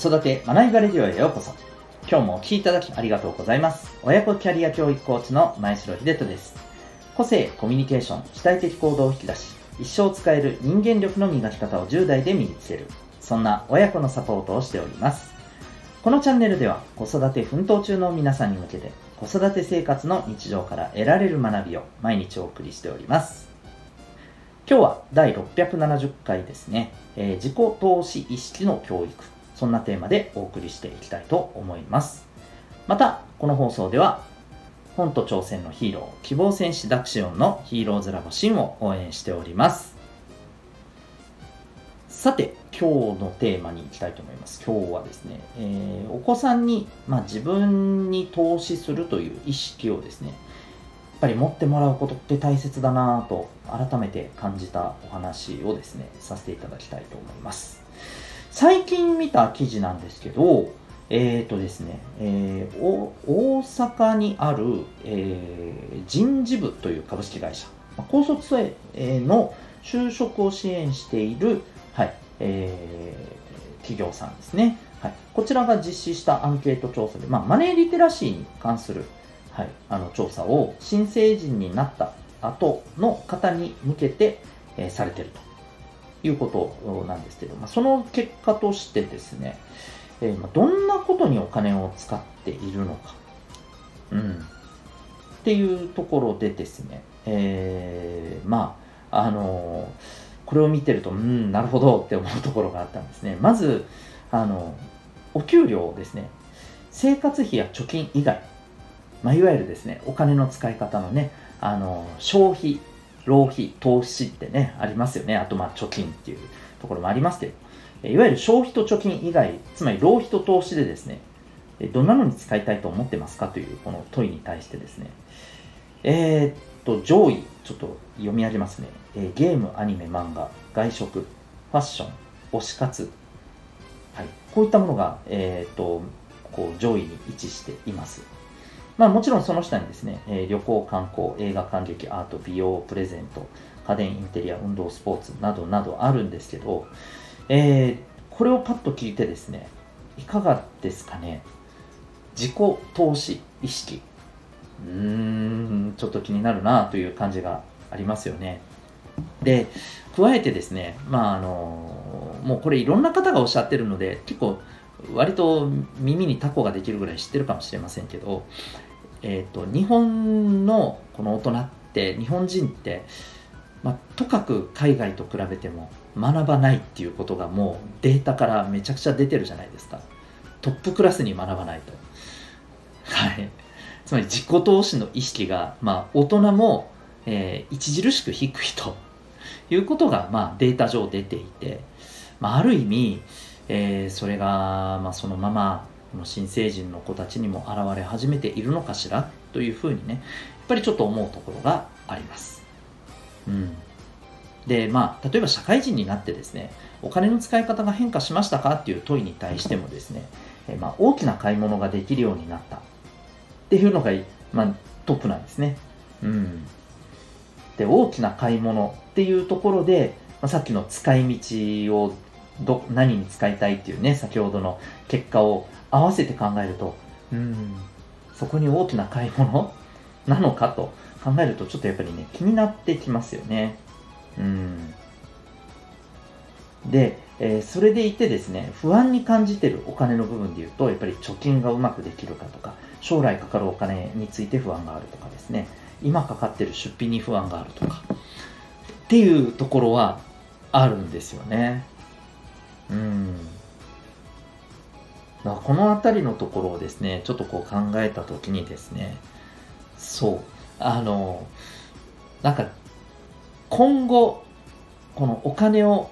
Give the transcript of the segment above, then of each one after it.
子育て学びバレディオへようこそ。今日もお聴きいただきありがとうございます。親子キャリア教育コーチの前城秀人です。個性、コミュニケーション、主体的行動を引き出し、一生使える人間力の磨き方を10代で身につける。そんな親子のサポートをしております。このチャンネルでは子育て奮闘中の皆さんに向けて子育て生活の日常から得られる学びを毎日お送りしております。今日は第670回ですね、えー、自己投資意識の教育。そんなテーマでお送りしていきたいと思います。また、この放送では、本と挑戦のヒーロー、希望戦士ダクシオンのヒーローズラボシンを応援しております。さて、今日のテーマに行きたいと思います。今日はですね、えー、お子さんに、まあ、自分に投資するという意識をですね、やっぱり持ってもらうことって大切だなぁと改めて感じたお話をですね、させていただきたいと思います。最近見た記事なんですけど、えっ、ー、とですね、えー、大阪にある、えー、人事部という株式会社、高卒生の就職を支援している、はいえー、企業さんですね、はい。こちらが実施したアンケート調査で、まあ、マネーリテラシーに関する、はい、あの調査を新成人になった後の方に向けて、えー、されていると。いうことなんですけど、まあ、その結果としてですね、えー、まどんなことにお金を使っているのか、うん、っていうところでですね、えー、まあ、あのー、これを見てると、うん、なるほどって思うところがあったんですね。まず、あの、お給料ですね、生活費や貯金以外、まあ、いわゆるですね、お金の使い方のね、あの、消費浪費、投資ってね、ありますよね。あと、まあ、貯金っていうところもありますけど、いわゆる消費と貯金以外、つまり浪費と投資でですね、どんなのに使いたいと思ってますかというこの問いに対してですね、えー、っと、上位、ちょっと読み上げますね。えゲーム、アニメ、漫画、外食、ファッション、推し活、はい、こういったものが、えー、っと、こう上位に位置しています。まあ、もちろんその下にですね、えー、旅行、観光、映画、感激、アート、美容、プレゼント、家電、インテリア、運動、スポーツなどなどあるんですけど、えー、これをパッと聞いてですね、いかがですかね？自己投資意識。うーん、ちょっと気になるなという感じがありますよね。で、加えてですね、まああの、もうこれいろんな方がおっしゃってるので、結構割と耳にタコができるぐらい知ってるかもしれませんけど、えーと、日本のこの大人って日本人って、まあ、とかく海外と比べても学ばないっていうことがもうデータからめちゃくちゃ出てるじゃないですか。トップクラスに学ばないと。はい。つまり自己投資の意識が、まあ、大人も、えー、著しく低いと。いうことが、まあ、データ上出ていて、まあ、ある意味、えー、それが、まあ、そのままこの新成人の子たちにも現れ始めているのかしら？というふうにねやっぱりちょっと思うところがあります。うん、でまあ例えば社会人になってですねお金の使い方が変化しましたかっていう問いに対してもですね、えまあ、大きな買い物ができるようになったっていうのが、まあ、トップなんですね。うん、で大きな買い物っていうところで、まあ、さっきの使い道をど何に使いたいっていうね先ほどの結果を合わせて考えるとうんそこに大きな買い物？なのかと考えるとちょっとやっぱりね気になってきますよね。うん。で、えー、それでいてですね不安に感じてるお金の部分で言うとやっぱり貯金がうまくできるかとか将来かかるお金について不安があるとかですね。今かかってる出費に不安があるとかっていうところはあるんですよね。この辺りのところをですねちょっとこう考えた時にですねそうあのなんか今後このお金を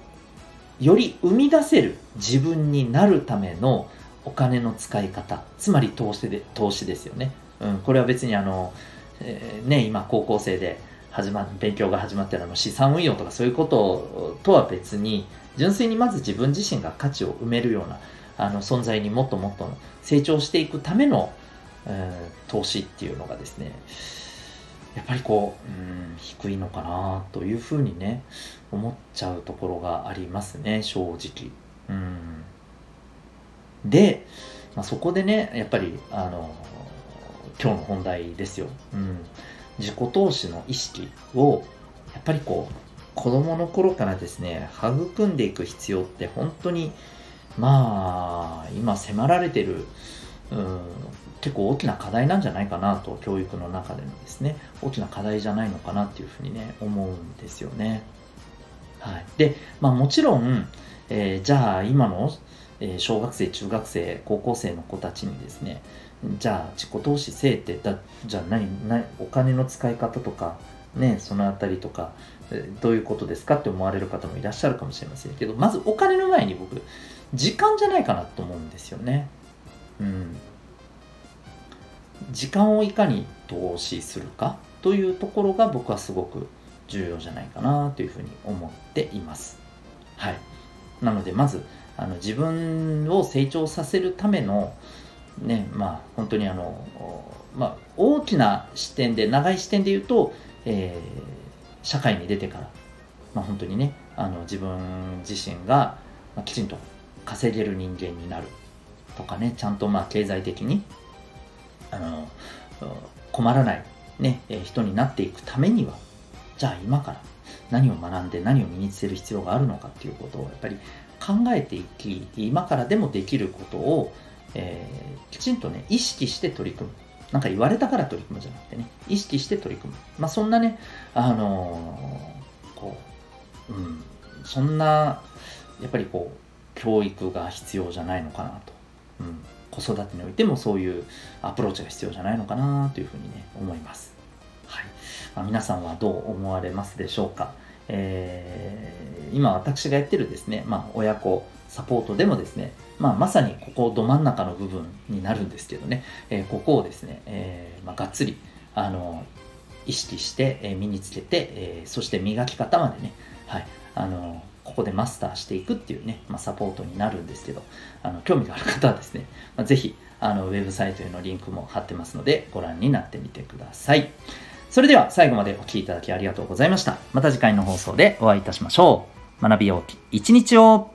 より生み出せる自分になるためのお金の使い方つまり投資で投資ですよね、うん、これは別にあの、えー、ね今高校生で始ま勉強が始まってるの資産運用とかそういうこととは別に純粋にまず自分自身が価値を埋めるようなあの存在にもっともっと成長していくための、えー、投資っていうのがですねやっぱりこう、うん、低いのかなというふうにね思っちゃうところがありますね正直。うん。で、まあ、そこでねやっぱりあの今日の本題ですよ、うん、自己投資の意識をやっぱりこう子供の頃からですね育んでいく必要って本当にまあ今迫られてる、うん、結構大きな課題なんじゃないかなと教育の中でのですね大きな課題じゃないのかなっていうふうにね思うんですよね。はい、で、まあ、もちろん、えー、じゃあ今の、え、小学生中学生高校生の子たちにですねじゃあ自己投資せえってだじゃあ何何お金の使い方とかねそのあたりとかどういうことですかって思われる方もいらっしゃるかもしれませんけどまずお金の前に僕時間じゃないかなと思うんですよね。うん、時間をいかに投資するかというところが僕はすごく重要じゃないかなというふうに思っています。はい。なので、まず、あの自分を成長させるための、ね、まあ、本当にあの、まあ、大きな視点で、長い視点で言うと、えー、社会に出てから、まあ、本当にね、あの自分自身が、まあ、きちんと稼げる人間になるとかね、ちゃんとまあ経済的にあの困らない、ね、人になっていくためには、じゃあ今から何を学んで何を身につける必要があるのかっていうことをやっぱり考えていき、今からでもできることを、えー、きちんとね、意識して取り組む。なんか言われたから取り組むじゃなくてね、意識して取り組む。まあそんなね、あのー、こう、うん、そんな、やっぱりこう、教育が必要じゃないのかなと。うん子育てにおいてもそういうアプローチが必要じゃないのかなというふうにね、思います。はい。まあ、皆さんはどう思われますでしょうか？えー、今私がやってるですね、まあ、親子サポートでもですね、まあ、まさにここど真ん中の部分になるんですけどね、えー、ここをですね、えー、まあ、がっつり、あの、意識して、え身につけて、えそして磨き方までね、はい、あの、ここでマスターしていくっていうね、まあ、サポートになるんですけど、あの興味がある方はですね、まあ、ぜひあのウェブサイトへのリンクも貼ってますので、ご覧になってみてください。それでは最後までお聴きいただきありがとうございました。また次回の放送でお会いいたしましょう。学びようき一日を